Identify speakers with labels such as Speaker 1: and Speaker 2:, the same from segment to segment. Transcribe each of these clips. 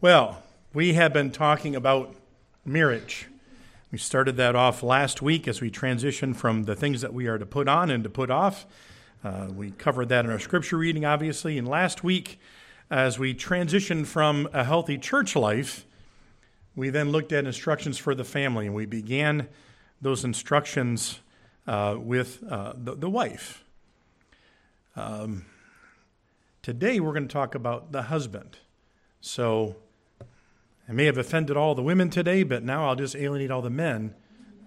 Speaker 1: Well, we have been talking about marriage. We started that off last week as we transitioned from the things that we are to put on and to put off. Uh, we covered that in our scripture reading, obviously. And last week, as we transitioned from a healthy church life, we then looked at instructions for the family, and we began those instructions uh, with uh, the, the, wife. Um, today, we're going to talk about the husband. So, I may have offended all the women today, but now I'll just alienate all the men.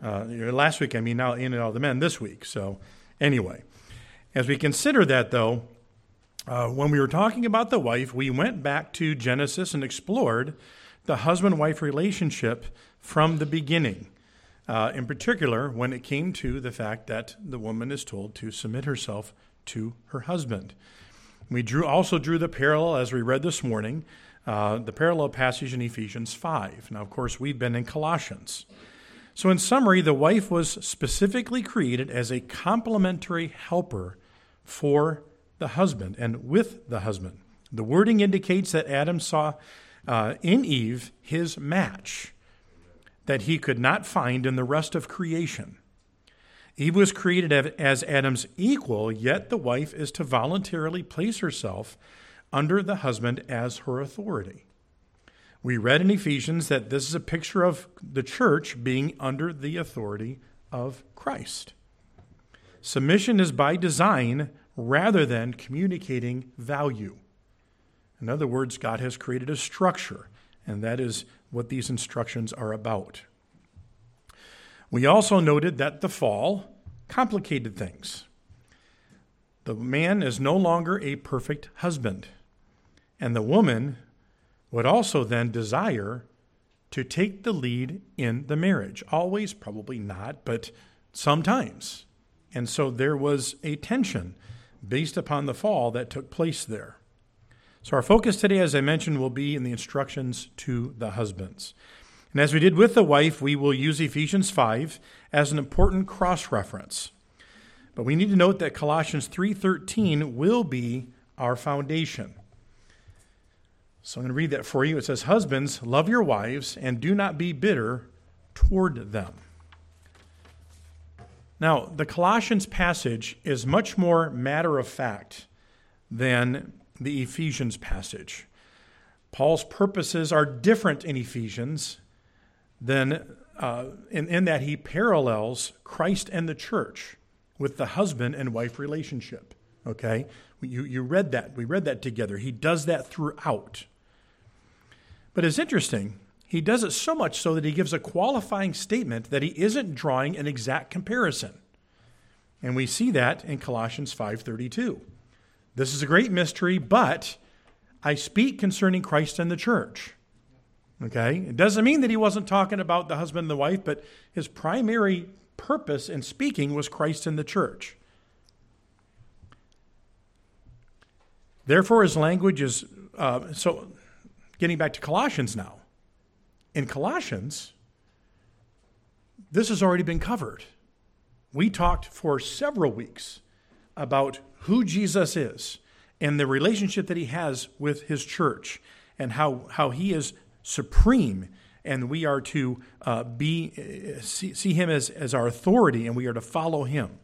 Speaker 1: Uh, last week, I mean, now alienate all the men this week. So, anyway, as we consider that, though, uh, when we were talking about the wife, we went back to Genesis and explored the husband wife relationship from the beginning. Uh, in particular, when it came to the fact that the woman is told to submit herself to her husband. We drew also drew the parallel as we read this morning uh, the parallel passage in Ephesians 5. Now, of course, we've been in Colossians. So, in summary, the wife was specifically created as a complementary helper for the husband and with the husband. The wording indicates that Adam saw uh, in Eve his match that he could not find in the rest of creation. Eve was created as Adam's equal, yet the wife is to voluntarily place herself under the husband as her authority. We read in Ephesians that this is a picture of the church being under the authority of Christ. Submission is by design rather than communicating value. In other words, God has created a structure, and that is what these instructions are about. We also noted that the fall complicated things. The man is no longer a perfect husband. And the woman would also then desire to take the lead in the marriage. Always, probably not, but sometimes. And so there was a tension based upon the fall that took place there. So, our focus today, as I mentioned, will be in the instructions to the husbands. And as we did with the wife, we will use Ephesians 5 as an important cross reference. But we need to note that Colossians 3:13 will be our foundation. So I'm going to read that for you. It says, Husbands, love your wives and do not be bitter toward them. Now, the Colossians passage is much more matter of fact than the Ephesians passage. Paul's purposes are different in Ephesians than uh, in, in that he parallels Christ and the church with the husband and wife relationship. Okay? You, you read that. We read that together. He does that throughout. But it's interesting. He does it so much so that he gives a qualifying statement that he isn't drawing an exact comparison. And we see that in Colossians 5:32. This is a great mystery, but I speak concerning Christ and the church. Okay? It doesn't mean that he wasn't talking about the husband and the wife, but his primary purpose in speaking was Christ and the church. Therefore, his language is uh, so Getting back to Colossians now. In Colossians, this has already been covered. We talked for several weeks about who Jesus is and the relationship that he has with his church and how, how he is supreme and we are to uh, be see, see him as, as our authority and we are to follow him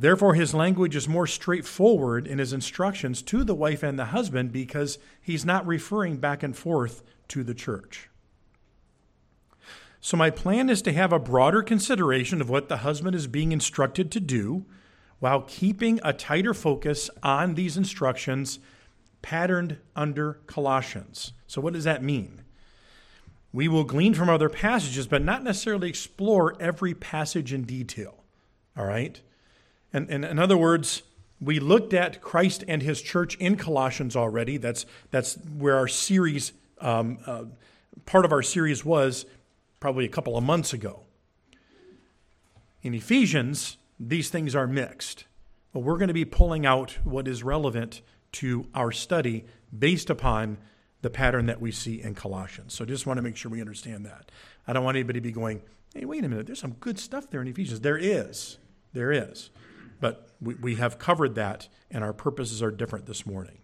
Speaker 1: Therefore, his language is more straightforward in his instructions to the wife and the husband because he's not referring back and forth to the church. So, my plan is to have a broader consideration of what the husband is being instructed to do while keeping a tighter focus on these instructions patterned under Colossians. So, what does that mean? We will glean from other passages, but not necessarily explore every passage in detail. All right? And, and in other words, we looked at Christ and his church in Colossians already. That's, that's where our series, um, uh, part of our series was probably a couple of months ago. In Ephesians, these things are mixed. But we're going to be pulling out what is relevant to our study based upon the pattern that we see in Colossians. So just want to make sure we understand that. I don't want anybody to be going, hey, wait a minute, there's some good stuff there in Ephesians. There is. There is. But we, we have covered that, and our purposes are different this morning.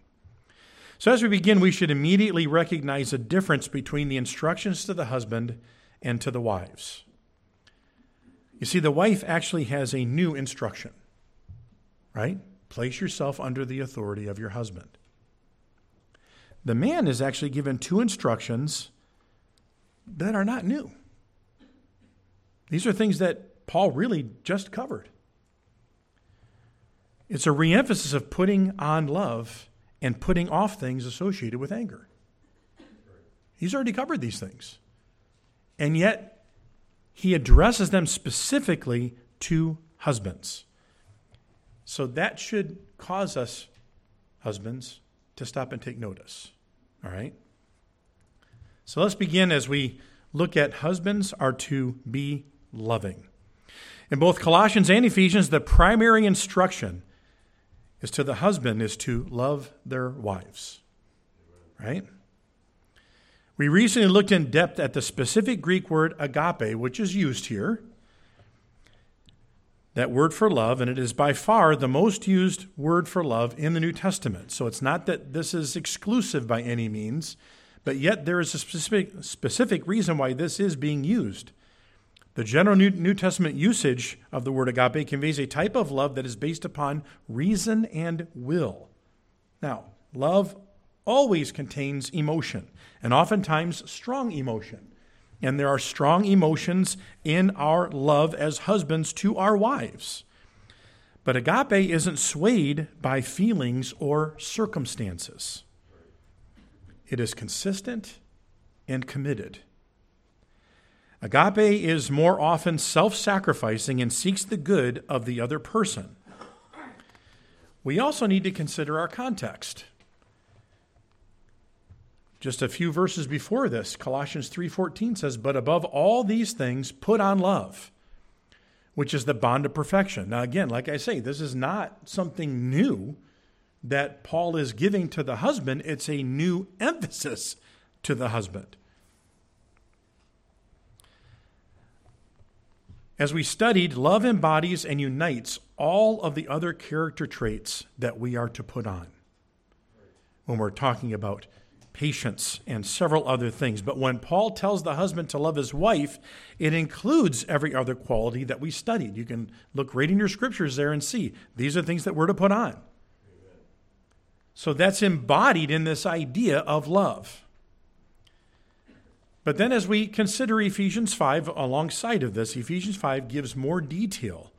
Speaker 1: So, as we begin, we should immediately recognize the difference between the instructions to the husband and to the wives. You see, the wife actually has a new instruction, right? Place yourself under the authority of your husband. The man is actually given two instructions that are not new. These are things that Paul really just covered. It's a reemphasis of putting on love and putting off things associated with anger. He's already covered these things. And yet, he addresses them specifically to husbands. So that should cause us, husbands, to stop and take notice. All right? So let's begin as we look at husbands are to be loving. In both Colossians and Ephesians, the primary instruction is to the husband is to love their wives. Right? We recently looked in depth at the specific Greek word agape, which is used here. That word for love, and it is by far the most used word for love in the New Testament. So it's not that this is exclusive by any means, but yet there is a specific, specific reason why this is being used. The general New, Testament usage of the word agape conveys a type of love that is based upon reason and will. Now, love always contains emotion, and oftentimes strong emotion. And there are strong emotions in our love as husbands to our wives. But agape isn't swayed by feelings or circumstances, it is consistent and committed. Agape is more often self sacrificing and seeks the good of the other person. We also need to consider our context. Just a few verses before this, Colossians 3:14 says, "But above all these things, put on love, which is the bond of perfection." Now again, like I say, this is not something new that Paul is giving to the husband, it's a new emphasis to the husband. As we studied, love embodies and unites all of the other character traits that we are to put on when we're talking about patience and several other things. But when Paul tells the husband to love his wife, it includes every other quality that we studied. You can look right in your scriptures there and see these are things that we're to put on. So that's embodied in this idea of love. But then, as we consider Ephesians 5 alongside of this, Ephesians 5 gives more detail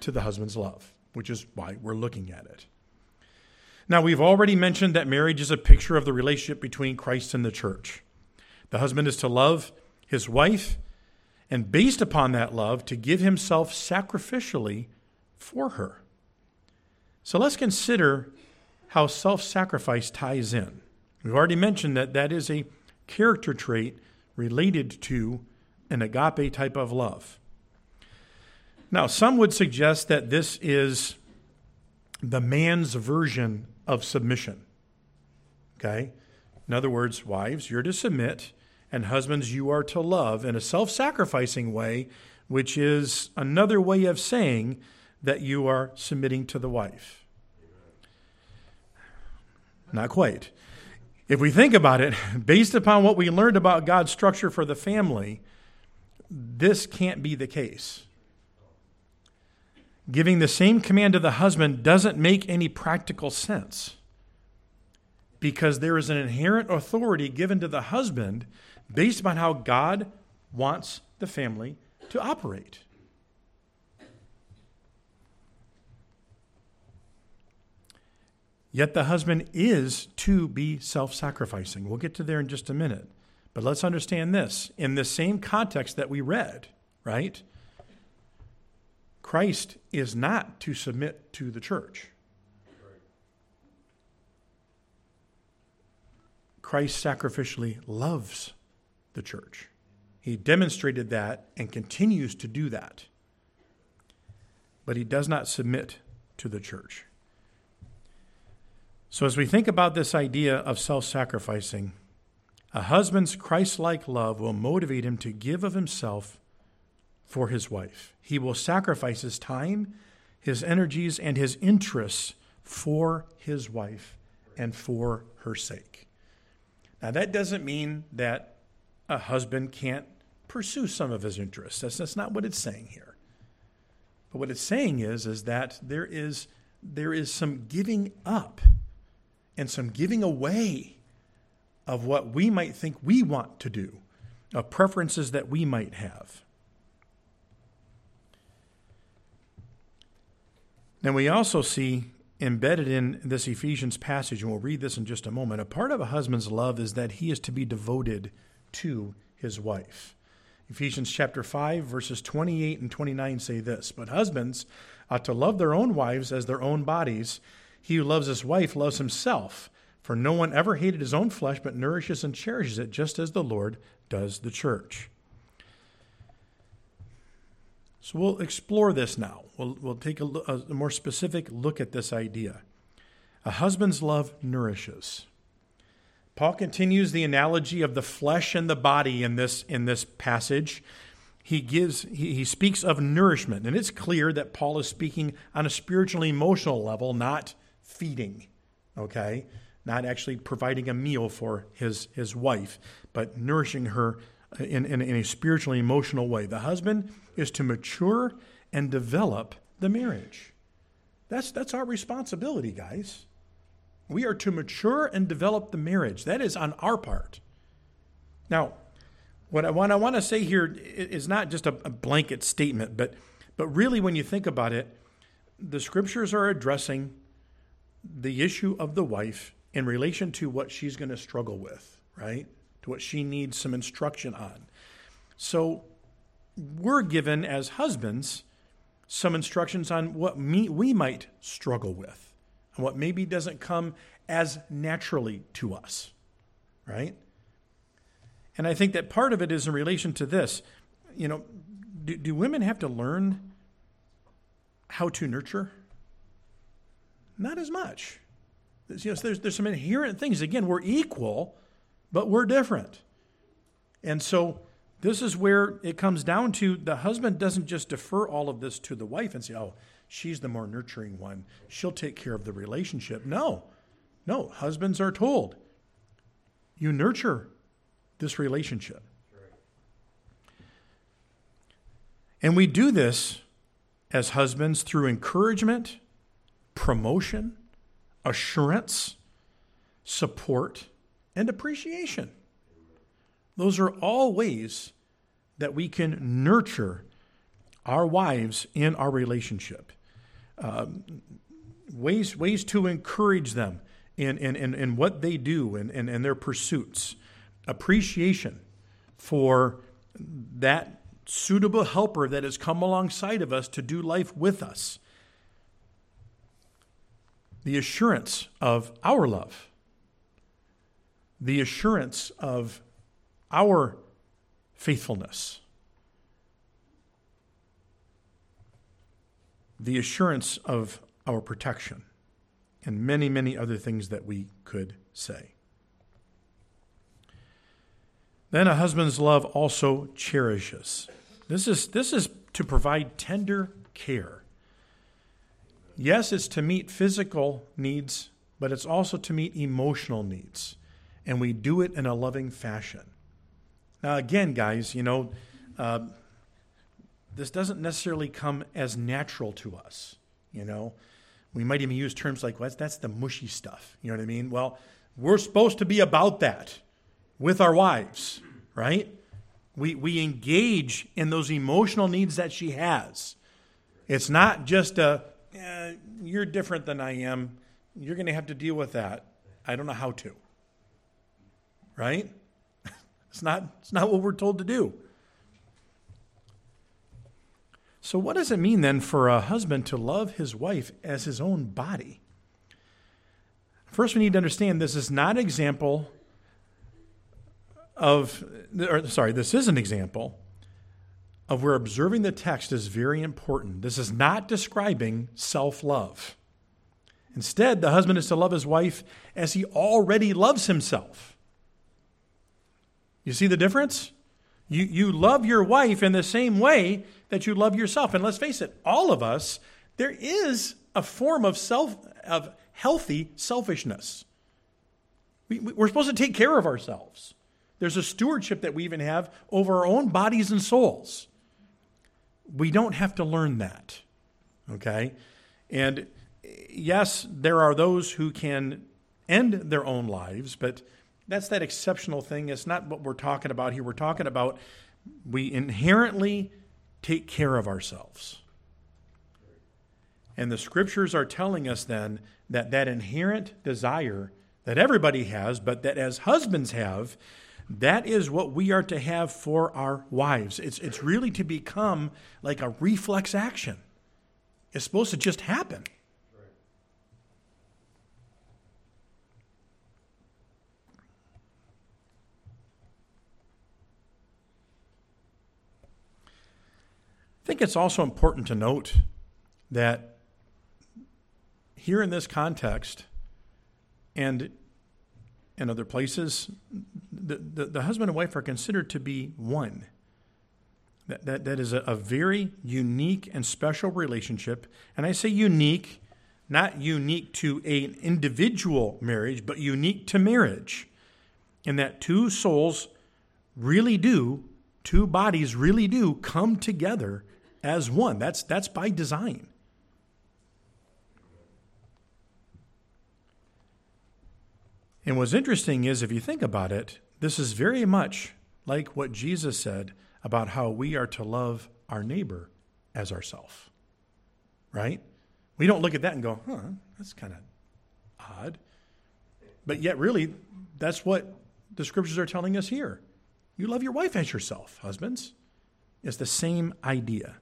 Speaker 1: to the husband's love, which is why we're looking at it. Now, we've already mentioned that marriage is a picture of the relationship between Christ and the church. The husband is to love his wife, and based upon that love, to give himself sacrificially for her. So let's consider how self sacrifice ties in. We've already mentioned that that is a character trait related to an agape type of love. Now, some would suggest that this is the man's version of submission. Okay? In other words, wives, you're to submit, and husbands, you are to love in a self sacrificing way, which is another way of saying that you are submitting to the wife. Not quite. If we think about it, based upon what we learned about God's structure for the family, this can't be the case. Giving the same command to the husband doesn't make any practical sense because there is an inherent authority given to the husband based upon how God wants the family to operate. Yet the husband is to be self sacrificing. We'll get to there in just a minute. But let's understand this in the same context that we read, right? Christ is not to submit to the church. Christ sacrificially loves the church. He demonstrated that and continues to do that. But he does not submit to the church. So, as we think about this idea of self sacrificing, a husband's Christ like love will motivate him to give of himself for his wife. He will sacrifice his time, his energies, and his interests for his wife and for her sake. Now, that doesn't mean that a husband can't pursue some of his interests. That's, that's not what it's saying here. But what it's saying is, is that there is, there is some giving up and some giving away of what we might think we want to do, of preferences that we might have. Then we also see embedded in this Ephesians passage, and we'll read this in just a moment, a part of a husband's love is that he is to be devoted to his wife. Ephesians chapter 5, verses 28 and 29 say this But husbands ought to love their own wives as their own bodies. He who loves his wife loves himself. For no one ever hated his own flesh, but nourishes and cherishes it, just as the Lord does the church. So we'll explore this now. We'll, we'll take a, a more specific look at this idea. A husband's love nourishes. Paul continues the analogy of the flesh and the body in this, in this passage. He gives he, he speaks of nourishment, and it's clear that Paul is speaking on a spiritual emotional level, not feeding. Okay? Not actually providing a meal for his, his wife, but nourishing her uh, in, in, in a spiritually emotional way. The husband is to mature and develop the marriage. That's, that's our responsibility, guys. We are to mature and develop the marriage. That is on our part. Now, what I want, I want to say here is not just a, a blanket statement, but, but really, when you think about it, the scriptures are addressing the issue of the wife in relation to what she's going to struggle with, right? To what she needs some instruction on. So we're given as husbands some instructions on what me, we might struggle with and what maybe doesn't come as naturally to us, right? And I think that part of it is in relation to this. You know, do, do women have to learn how to nurture? Not as much. You know, there's, there's some inherent things. Again, we're equal, but we're different. And so this is where it comes down to the husband doesn't just defer all of this to the wife and say, oh, she's the more nurturing one. She'll take care of the relationship. No, no. Husbands are told, you nurture this relationship. And we do this as husbands through encouragement, promotion, assurance, support, and appreciation. Those are all ways that we can nurture our wives in our relationship. Um, ways, ways to encourage them in, in, in, in what they do and in, in, in their pursuits. Appreciation for that suitable helper that has come alongside of us to do life with us. The assurance of our love. The assurance of our faithfulness. The assurance of our protection, and many, many other things that we could say. Then a husband's love also cherishes. This is, this is to provide tender care. Yes, it's to meet physical needs, but it's also to meet emotional needs. And we do it in a loving fashion. Now, again, guys, you know, uh, this doesn't necessarily come as natural to us. You know, we might even use terms like, well, that's, that's the mushy stuff. You know what I mean? Well, we're supposed to be about that with our wives, right? We, we engage in those emotional needs that she has. It's not just a, eh, you're different than I am. You're going to have to deal with that. I don't know how to. Right? It's not, it's not what we're told to do. So, what does it mean then for a husband to love his wife as his own body? First, we need to understand this is not an example of, or sorry, this is an example of where observing the text is very important. This is not describing self love. Instead, the husband is to love his wife as he already loves himself. You see the difference? You, you love your wife in the same way that you love yourself. And let's face it, all of us, there is a form of self of healthy selfishness. We, we're supposed to take care of ourselves. There's a stewardship that we even have over our own bodies and souls. We don't have to learn that. Okay? And yes, there are those who can end their own lives, but that's that exceptional thing. It's not what we're talking about here. We're talking about we inherently take care of ourselves. And the scriptures are telling us then that that inherent desire that everybody has, but that as husbands have, that is what we are to have for our wives. It's, it's really to become like a reflex action. It's supposed to just happen. I think it's also important to note that here in this context and in other places, the, the, the, husband and wife are considered to be one. That, that, that is a, a very unique and special relationship. And I say unique, not unique to an individual marriage, but unique to marriage. In that two souls really do, two bodies really do come together as one. That's, that's by design. And what's interesting is, if you think about it, this is very much like what Jesus said about how we are to love our neighbor as ourself. Right? We don't look at that and go, huh, that's kind of odd. But yet, really, that's what the scriptures are telling us here. You love your wife as yourself, husbands. It's the same idea.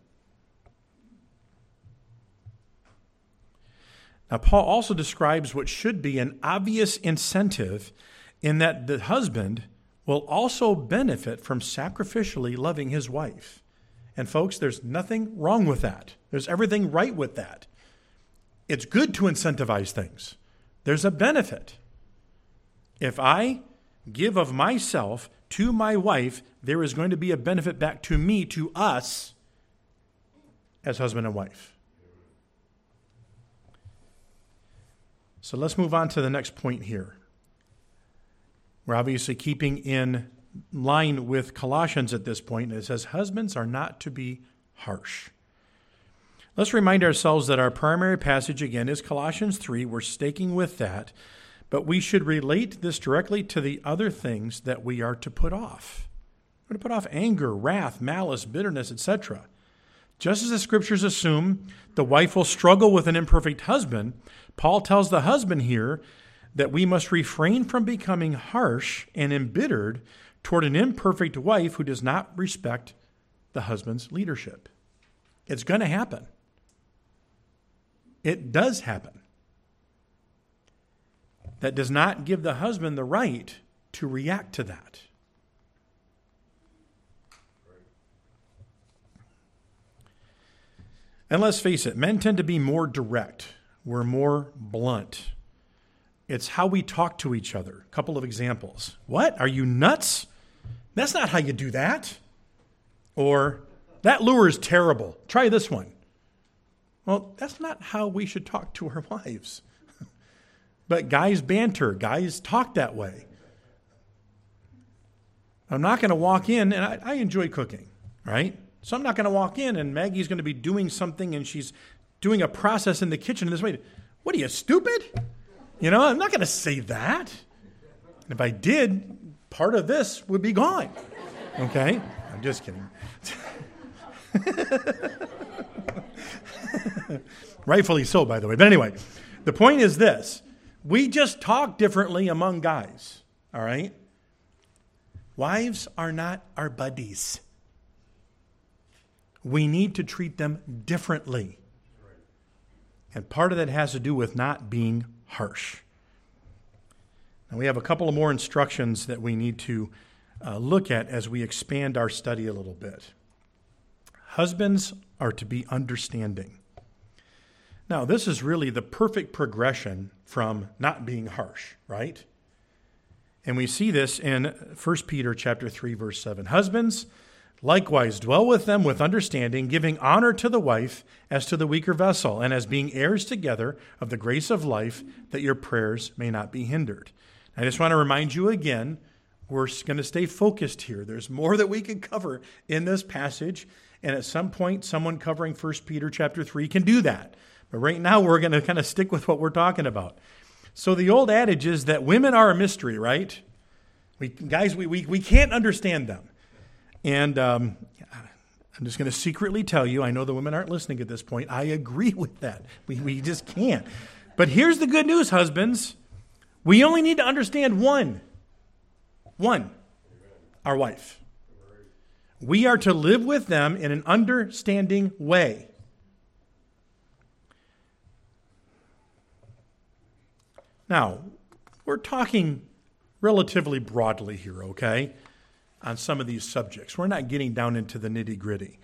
Speaker 1: Now, Paul also describes what should be an obvious incentive in that the husband will also benefit from sacrificially loving his wife. And, folks, there's nothing wrong with that. There's everything right with that. It's good to incentivize things, there's a benefit. If I give of myself to my wife, there is going to be a benefit back to me, to us, as husband and wife. So let's move on to the next point here. We're obviously keeping in line with Colossians at this point. It says, Husbands are not to be harsh. Let's remind ourselves that our primary passage again is Colossians 3. We're staking with that, but we should relate this directly to the other things that we are to put off. We're to put off anger, wrath, malice, bitterness, etc. Just as the scriptures assume the wife will struggle with an imperfect husband, Paul tells the husband here that we must refrain from becoming harsh and embittered toward an imperfect wife who does not respect the husband's leadership. It's going to happen. It does happen. That does not give the husband the right to react to that. And let's face it, men tend to be more direct, we're more blunt. It's how we talk to each other. A couple of examples. What? Are you nuts? That's not how you do that. Or, that lure is terrible. Try this one. Well, that's not how we should talk to our wives. but guys banter, guys talk that way. I'm not going to walk in, and I, I enjoy cooking, right? So I'm not going to walk in and Maggie's going to be doing something and she's doing a process in the kitchen in this way. What are you, stupid? You know, I'm not going to say that. And If I did, part of this would be gone. Okay? I'm just kidding. Rightfully so, by the way. But anyway, the point is this we just talk differently among guys, all right? Wives are not our buddies we need to treat them differently. And part of that has to do with not being harsh. Now, we have a couple of more instructions that we need to uh, look at as we expand our study a little bit. Husbands are to be understanding. Now, this is really the perfect progression from not being harsh, right? And we see this in 1 Peter chapter 3 verse 7. Husbands, Likewise, dwell with them with understanding, giving honor to the wife as to the weaker vessel, and as being heirs together of the grace of life, that your prayers may not be hindered. I just want to remind you again we're going to stay focused here. There's more that we can cover in this passage, and at some point, someone covering 1 Peter chapter 3 can do that. But right now, we're going to kind of stick with what we're talking about. So the old adage is that women are a mystery, right? We, guys, we, we, we can't understand them. And um, I'm just going to secretly tell you, I know the women aren't listening at this point. I agree with that. We, we just can't. But here's the good news, husbands. We only need to understand one one, our wife. We are to live with them in an understanding way. Now, we're talking relatively broadly here, okay, on some of these subjects. We're not getting down into the nitty gritty.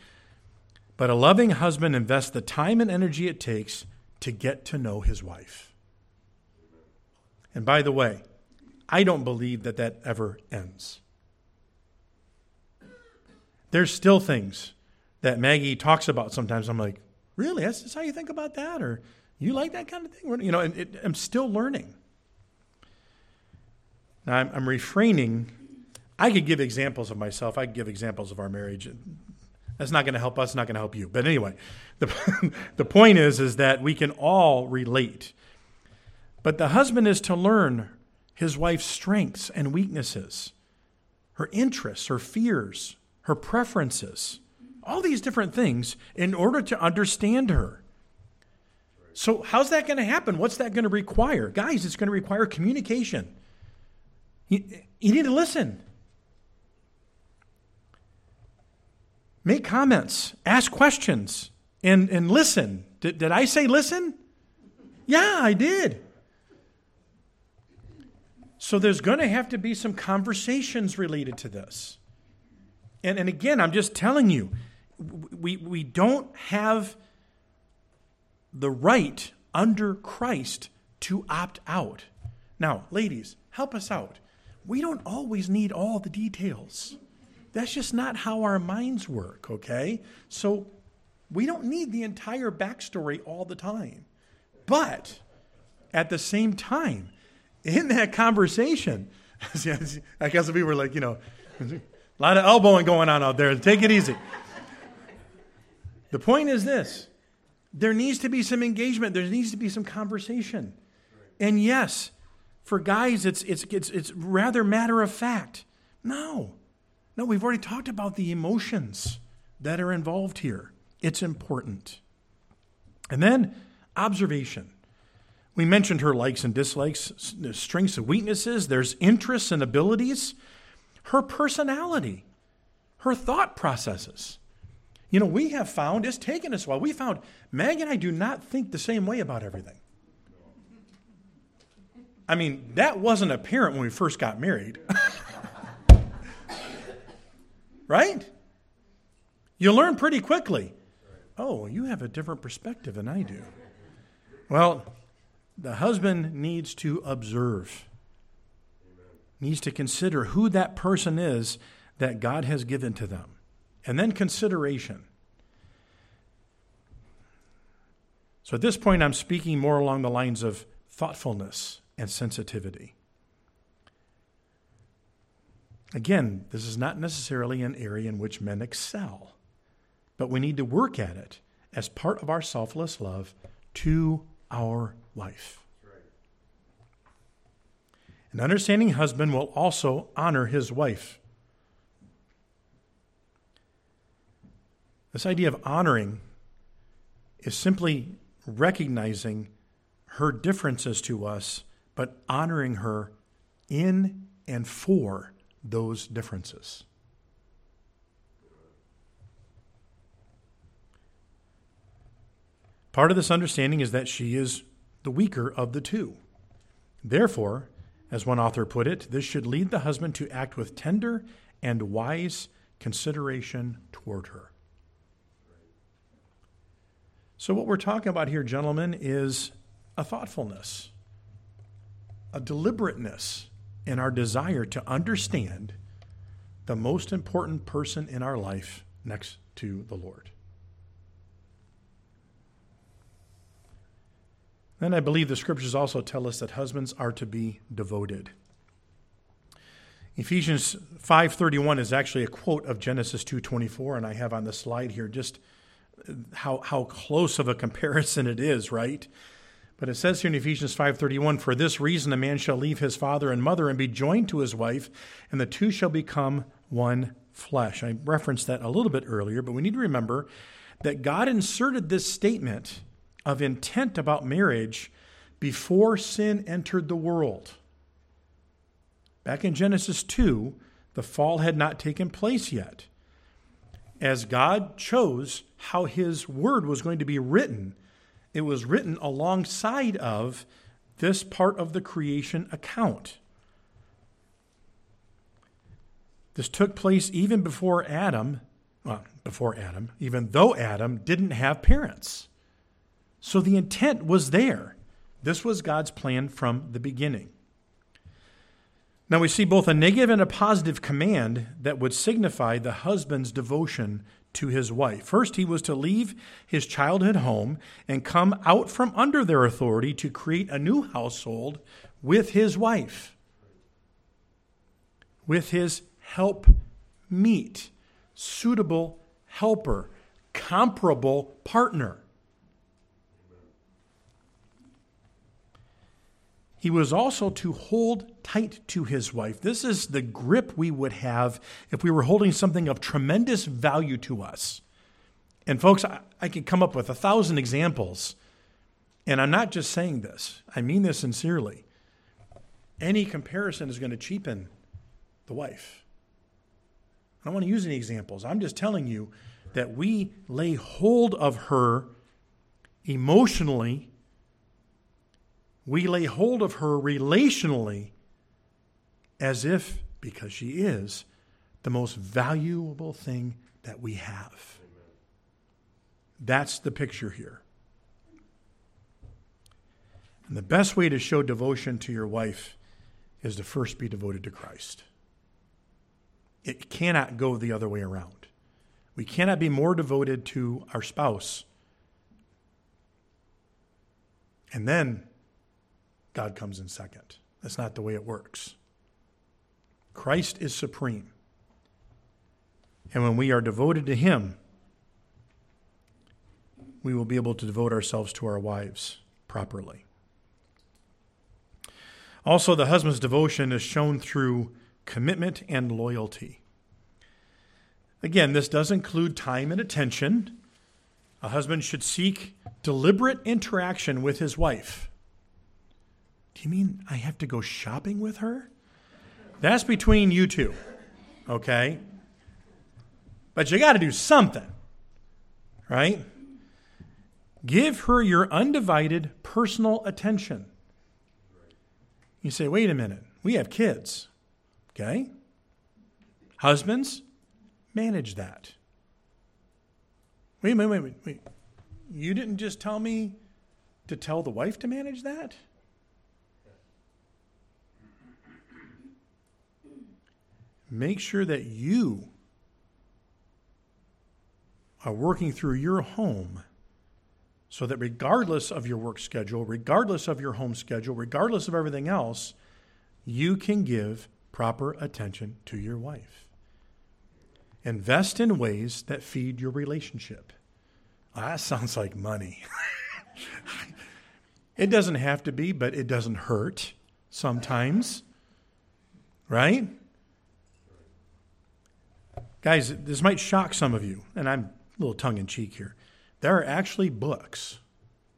Speaker 1: But a loving husband invests the time and energy it takes to get to know his wife. And by the way, I don't believe that that ever ends. There's still things that Maggie talks about sometimes. I'm like, really? That's, that's how you think about that? Or you like that kind of thing? You know, and it, I'm still learning. Now, I'm, I'm refraining. I could give examples of myself. I could give examples of our marriage. That's not going to help us, not going to help you. But anyway, the, the point is, is that we can all relate. But the husband is to learn his wife's strengths and weaknesses, her interests, her fears, her preferences, all these different things in order to understand her. So, how's that going to happen? What's that going to require? Guys, it's going to require communication. You, you need to listen. Make comments, ask questions, and, and listen. Did, did I say listen? Yeah, I did. So there's going to have to be some conversations related to this. And, and again, I'm just telling you, we, we don't have the right under Christ to opt out. Now, ladies, help us out. We don't always need all the details. That's just not how our minds work, okay? So we don't need the entire backstory all the time. But at the same time, in that conversation, I guess we were like, you know, a lot of elbowing going on out there. Take it easy. The point is this there needs to be some engagement, there needs to be some conversation. And yes, for guys, it's, it's, it's, it's rather matter of fact. No. No, we've already talked about the emotions that are involved here. It's important. And then observation. We mentioned her likes and dislikes, strengths and weaknesses. There's interests and abilities. Her personality, her thought processes. You know, we have found, it's taken us a while, we found Meg and I do not think the same way about everything. I mean, that wasn't apparent when we first got married. right? You learn pretty quickly. Oh, you have a different perspective than I do. Well, the husband needs to observe, needs to consider who that person is that God has given to them. And then consideration. So at this point, I'm speaking more along the lines of thoughtfulness and sensitivity. Again, this is not necessarily an area in which men excel, but we need to work at it as part of our selfless love to our life. An understanding husband will also honor his wife. This idea of honoring is simply recognizing her differences to us, but honoring her in and for those differences. Part of this understanding is that she is the weaker of the two. Therefore, as one author put it, this should lead the husband to act with tender and wise consideration toward her. So, what we're talking about here, gentlemen, is a thoughtfulness, a deliberateness in our desire to understand the most important person in our life next to the Lord. Then I believe the scriptures also tell us that husbands are to be devoted. Ephesians 5:31 is actually a quote of Genesis 2:24 and I have on the slide here just how how close of a comparison it is, right? But it says here in Ephesians 5:31, "For this reason a man shall leave his father and mother and be joined to his wife, and the two shall become one flesh." I referenced that a little bit earlier, but we need to remember that God inserted this statement of intent about marriage before sin entered the world. Back in Genesis 2, the fall had not taken place yet. As God chose how his word was going to be written, it was written alongside of this part of the creation account. This took place even before Adam, well, before Adam, even though Adam didn't have parents. So the intent was there. This was God's plan from the beginning. Now we see both a negative and a positive command that would signify the husband's devotion to his wife. First, he was to leave his childhood home and come out from under their authority to create a new household with his wife, with his help meet, suitable helper, comparable partner. He was also to hold tight to his wife. This is the grip we would have if we were holding something of tremendous value to us. And, folks, I, I could come up with a thousand examples. And I'm not just saying this, I mean this sincerely. Any comparison is going to cheapen the wife. I don't want to use any examples. I'm just telling you that we lay hold of her emotionally we lay hold of her relationally as if, because she is, the most valuable thing that we have. That's the picture here. And the best way to show devotion to your wife is to first be devoted to Christ. It cannot go the other way around. We cannot be more devoted to our spouse and then God comes in second. That's not the way it works. Christ is supreme. And when we are devoted to Him, we will be able to devote ourselves to our wives properly. Also, the husband's devotion is shown through commitment and loyalty. Again, this does include time and attention. A husband should seek deliberate interaction with his wife. Do you mean I have to go shopping with her? That's between you two, okay? But you got to do something, right? Give her your undivided personal attention. You say, wait a minute, we have kids, okay? Husbands, manage that. Wait, wait, wait, wait. You didn't just tell me to tell the wife to manage that? Make sure that you are working through your home so that regardless of your work schedule, regardless of your home schedule, regardless of everything else, you can give proper attention to your wife. Invest in ways that feed your relationship. Oh, that sounds like money. it doesn't have to be, but it doesn't hurt sometimes. Right? Guys, this might shock some of you, and I'm a little tongue in cheek here. There are actually books,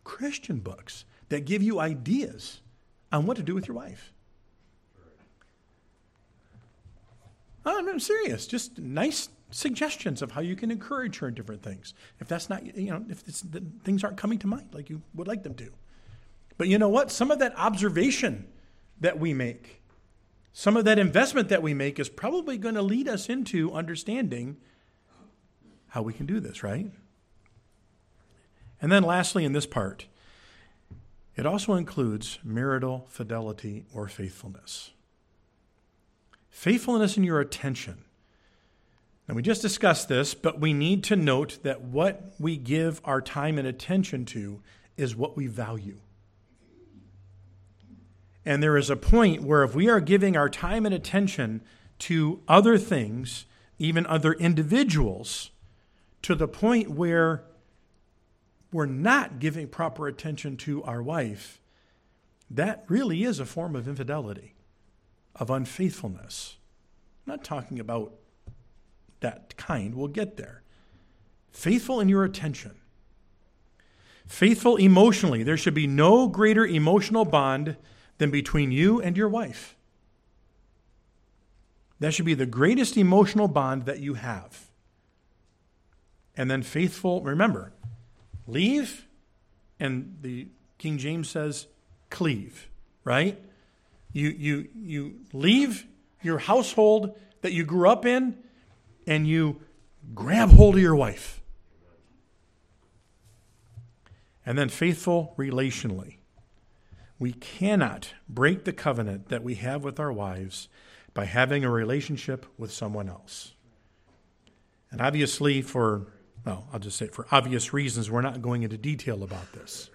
Speaker 1: Christian books, that give you ideas on what to do with your wife. Oh, I'm serious. Just nice suggestions of how you can encourage her in different things. If that's not, you know, if things aren't coming to mind like you would like them to. But you know what? Some of that observation that we make some of that investment that we make is probably going to lead us into understanding how we can do this, right? And then, lastly, in this part, it also includes marital fidelity or faithfulness. Faithfulness in your attention. Now, we just discussed this, but we need to note that what we give our time and attention to is what we value. And there is a point where if we are giving our time and attention to other things, even other individuals, to the point where we're not giving proper attention to our wife, that really is a form of infidelity, of unfaithfulness. I'm not talking about that kind. We'll get there. Faithful in your attention. Faithful emotionally. There should be no greater emotional bond than between you and your wife. That should be the greatest emotional bond that you have. And then faithful, remember, leave, and the King James says cleave, right? You, you, you leave your household that you grew up in and you grab hold of your wife. And then faithful relationally. We cannot break the covenant that we have with our wives by having a relationship with someone else. And obviously, for, well, I'll just say for obvious reasons, we're not going into detail about this.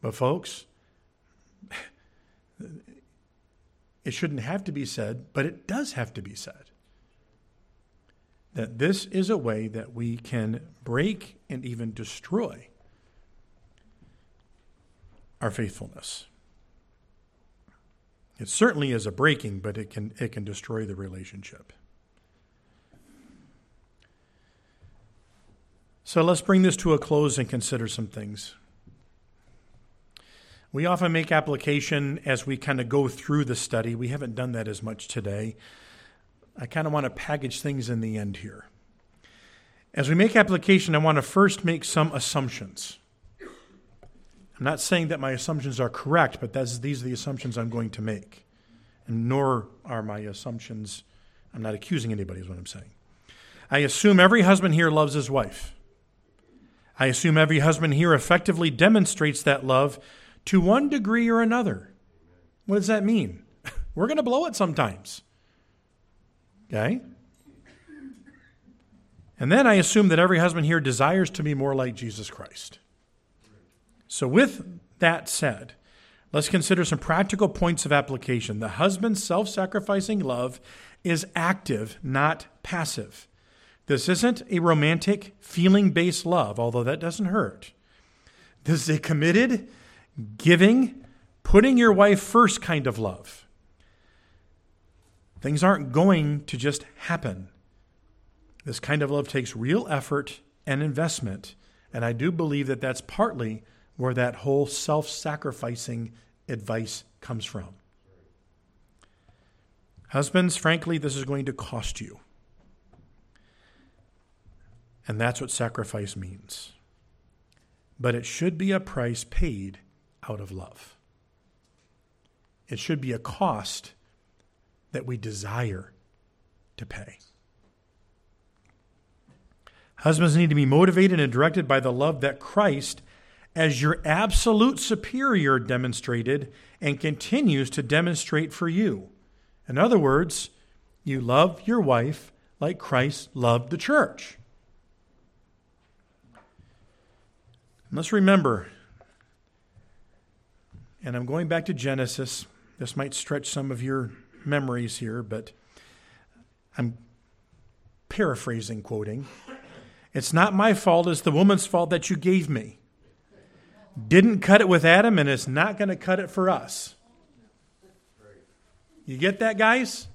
Speaker 1: But, folks, it shouldn't have to be said, but it does have to be said. That this is a way that we can break and even destroy our faithfulness. It certainly is a breaking, but it can, it can destroy the relationship. So let's bring this to a close and consider some things. We often make application as we kind of go through the study. We haven't done that as much today. I kind of want to package things in the end here. As we make application, I want to first make some assumptions. I'm not saying that my assumptions are correct, but these are the assumptions I'm going to make. And nor are my assumptions, I'm not accusing anybody, is what I'm saying. I assume every husband here loves his wife. I assume every husband here effectively demonstrates that love to one degree or another. What does that mean? We're going to blow it sometimes. Okay? And then I assume that every husband here desires to be more like Jesus Christ. So, with that said, let's consider some practical points of application. The husband's self sacrificing love is active, not passive. This isn't a romantic, feeling based love, although that doesn't hurt. This is a committed, giving, putting your wife first kind of love. Things aren't going to just happen. This kind of love takes real effort and investment, and I do believe that that's partly where that whole self sacrificing advice comes from. Husbands, frankly, this is going to cost you. And that's what sacrifice means. But it should be a price paid out of love. It should be a cost that we desire to pay. Husbands need to be motivated and directed by the love that Christ as your absolute superior demonstrated and continues to demonstrate for you. In other words, you love your wife like Christ loved the church. Let's remember, and I'm going back to Genesis. This might stretch some of your memories here, but I'm paraphrasing, quoting. It's not my fault, it's the woman's fault that you gave me. Didn't cut it with Adam, and it's not going to cut it for us. You get that, guys?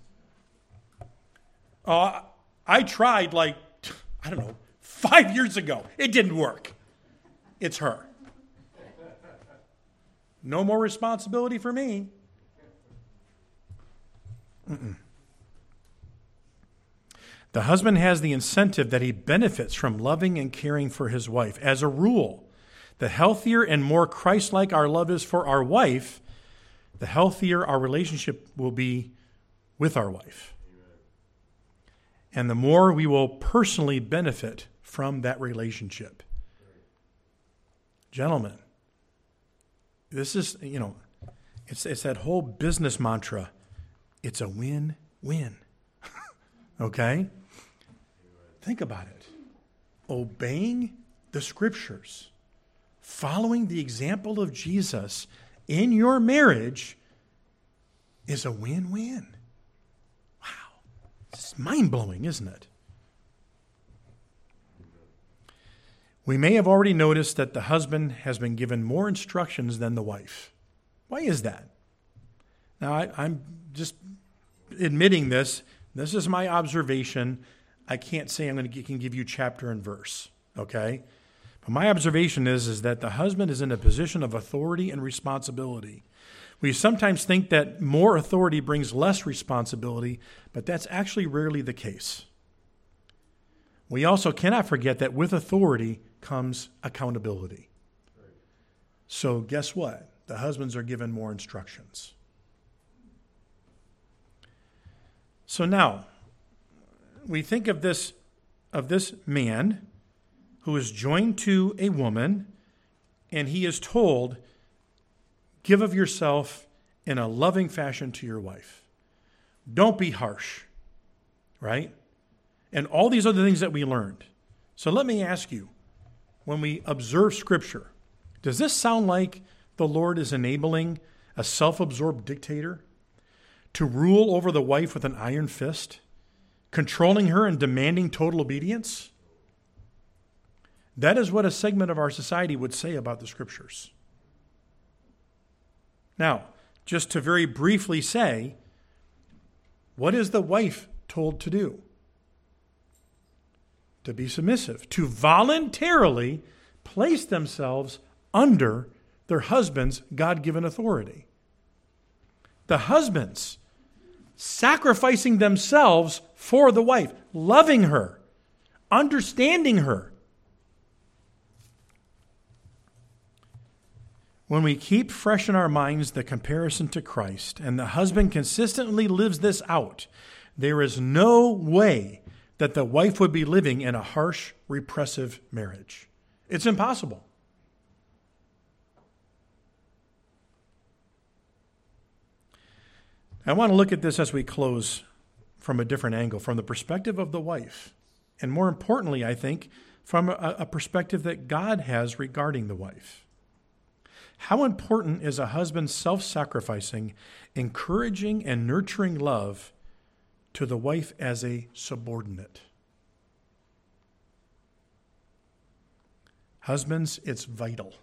Speaker 1: Uh, I tried like, I don't know, five years ago. It didn't work. It's her. No more responsibility for me. Mm-mm. The husband has the incentive that he benefits from loving and caring for his wife. As a rule, the healthier and more Christ like our love is for our wife, the healthier our relationship will be with our wife. And the more we will personally benefit from that relationship. Gentlemen, this is, you know, it's, it's that whole business mantra it's a win win. okay? Think about it. Obeying the scriptures following the example of Jesus in your marriage is a win win. Wow. It's mind blowing, isn't it? We may have already noticed that the husband has been given more instructions than the wife. Why is that? Now, I, am just admitting this. This is my observation. I can't say I'm going to can give you chapter and verse, okay? But my observation is, is that the husband is in a position of authority and responsibility. We sometimes think that more authority brings less responsibility, but that's actually rarely the case. We also cannot forget that with authority comes accountability. So, guess what? The husbands are given more instructions. So now, we think of this of this man who is joined to a woman and he is told give of yourself in a loving fashion to your wife. Don't be harsh right? And all these other things that we learned. So let me ask you when we observe scripture does this sound like the lord is enabling a self-absorbed dictator to rule over the wife with an iron fist controlling her and demanding total obedience? That is what a segment of our society would say about the scriptures. Now, just to very briefly say, what is the wife told to do? To be submissive, to voluntarily place themselves under their husband's God given authority. The husbands sacrificing themselves for the wife, loving her, understanding her. When we keep fresh in our minds the comparison to Christ, and the husband consistently lives this out, there is no way that the wife would be living in a harsh, repressive marriage. It's impossible. I want to look at this as we close from a different angle, from the perspective of the wife. And more importantly, I think, from a, a perspective that God has regarding the wife. How important is a husband's self sacrificing, encouraging, and nurturing love to the wife as a subordinate? Husbands, it's vital.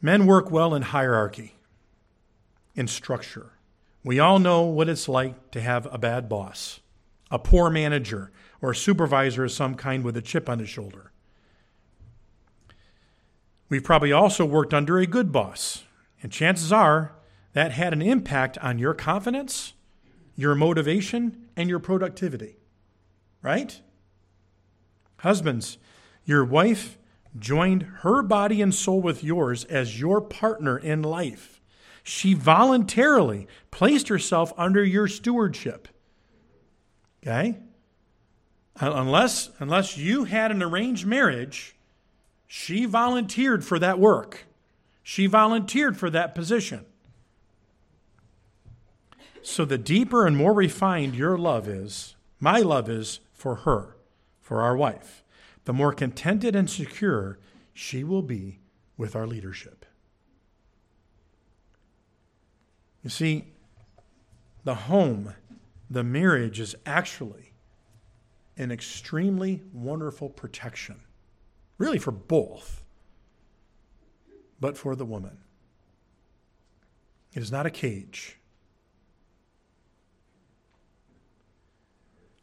Speaker 1: Men work well in hierarchy in structure. We all know what it's like to have a bad boss, a poor manager, or a supervisor of some kind with a chip on his shoulder. We've probably also worked under a good boss, and chances are that had an impact on your confidence, your motivation, and your productivity. Right? Husbands, your wife joined her body and soul with yours as your partner in life. She voluntarily placed herself under your stewardship. Okay? Unless, unless you had an arranged marriage, she volunteered for that work. She volunteered for that position. So the deeper and more refined your love is, my love is for her, for our wife, the more contented and secure she will be with our leadership. You see, the home, the marriage is actually an extremely wonderful protection, really for both, but for the woman. It is not a cage.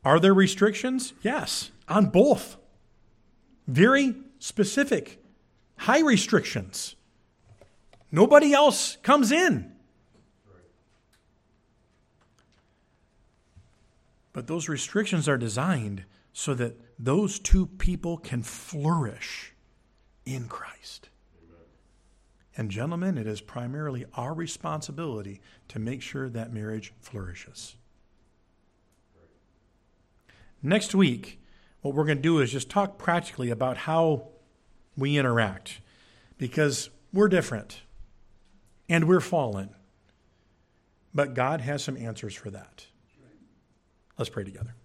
Speaker 1: Are there restrictions? Yes, on both. Very specific, high restrictions. Nobody else comes in. But those restrictions are designed so that those two people can flourish in Christ. Amen. And, gentlemen, it is primarily our responsibility to make sure that marriage flourishes. Next week, what we're going to do is just talk practically about how we interact because we're different and we're fallen. But God has some answers for that. Let's pray together.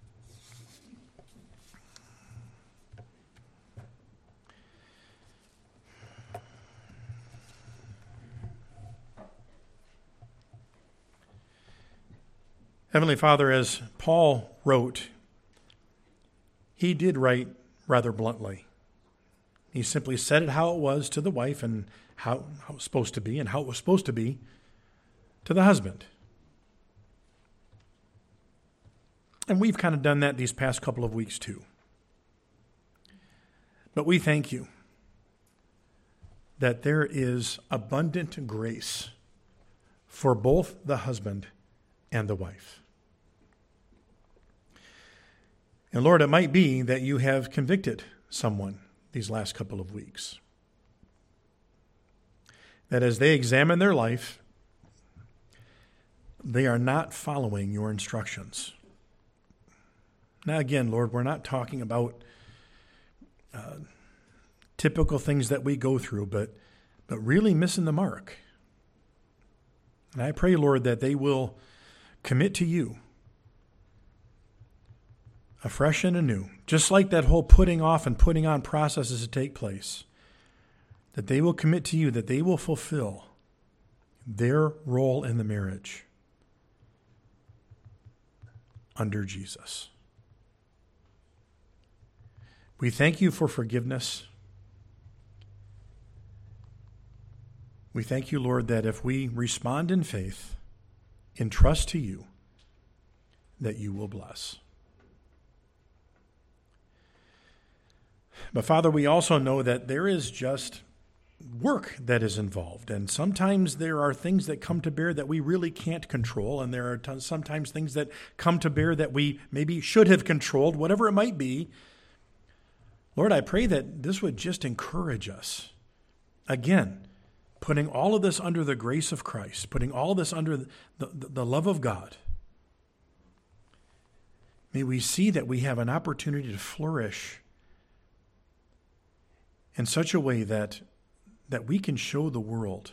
Speaker 1: Heavenly Father, as Paul wrote, he did write rather bluntly. He simply said it how it was to the wife and how, how it was supposed to be and how it was supposed to be to the husband. And we've kind of done that these past couple of weeks too. But we thank you that there is abundant grace for both the husband and the wife. And Lord, it might be that you have convicted someone these last couple of weeks. That as they examine their life, they are not following your instructions. Now, again, Lord, we're not talking about uh, typical things that we go through, but, but really missing the mark. And I pray, Lord, that they will commit to you afresh and anew, just like that whole putting off and putting on processes to take place, that they will commit to you, that they will fulfill their role in the marriage under Jesus. We thank you for forgiveness. We thank you, Lord, that if we respond in faith, in trust to you, that you will bless. But Father, we also know that there is just work that is involved. And sometimes there are things that come to bear that we really can't control. And there are t- sometimes things that come to bear that we maybe should have controlled, whatever it might be. Lord, I pray that this would just encourage us. Again, putting all of this under the grace of Christ, putting all this under the, the, the love of God. May we see that we have an opportunity to flourish in such a way that, that we can show the world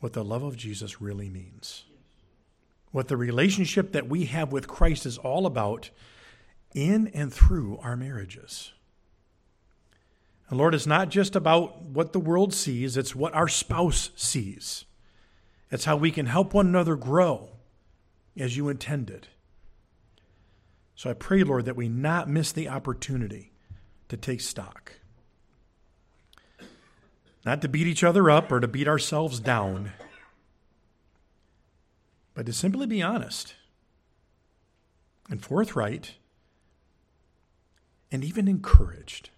Speaker 1: what the love of Jesus really means. What the relationship that we have with Christ is all about in and through our marriages. And Lord, it's not just about what the world sees, it's what our spouse sees. It's how we can help one another grow as you intended. So I pray, Lord, that we not miss the opportunity to take stock. Not to beat each other up or to beat ourselves down, but to simply be honest and forthright and even encouraged.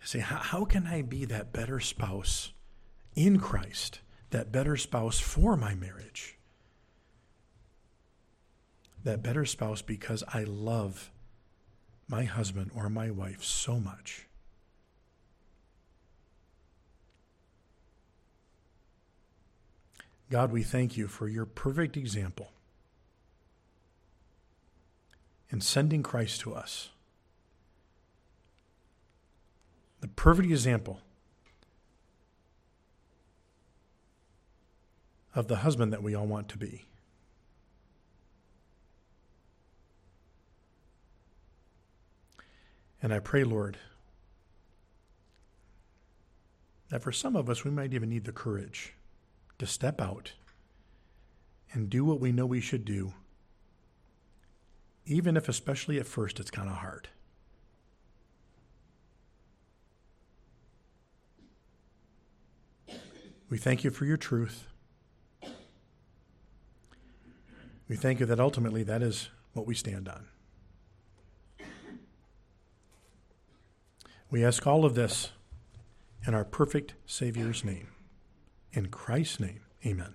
Speaker 1: To say, how can I be that better spouse in Christ, that better spouse for my marriage? That better spouse because I love my husband or my wife so much. God, we thank you for your perfect example in sending Christ to us. The perfect example of the husband that we all want to be. And I pray, Lord, that for some of us, we might even need the courage to step out and do what we know we should do, even if, especially at first, it's kind of hard. We thank you for your truth. We thank you that ultimately that is what we stand on. We ask all of this in our perfect Savior's name. In Christ's name, amen.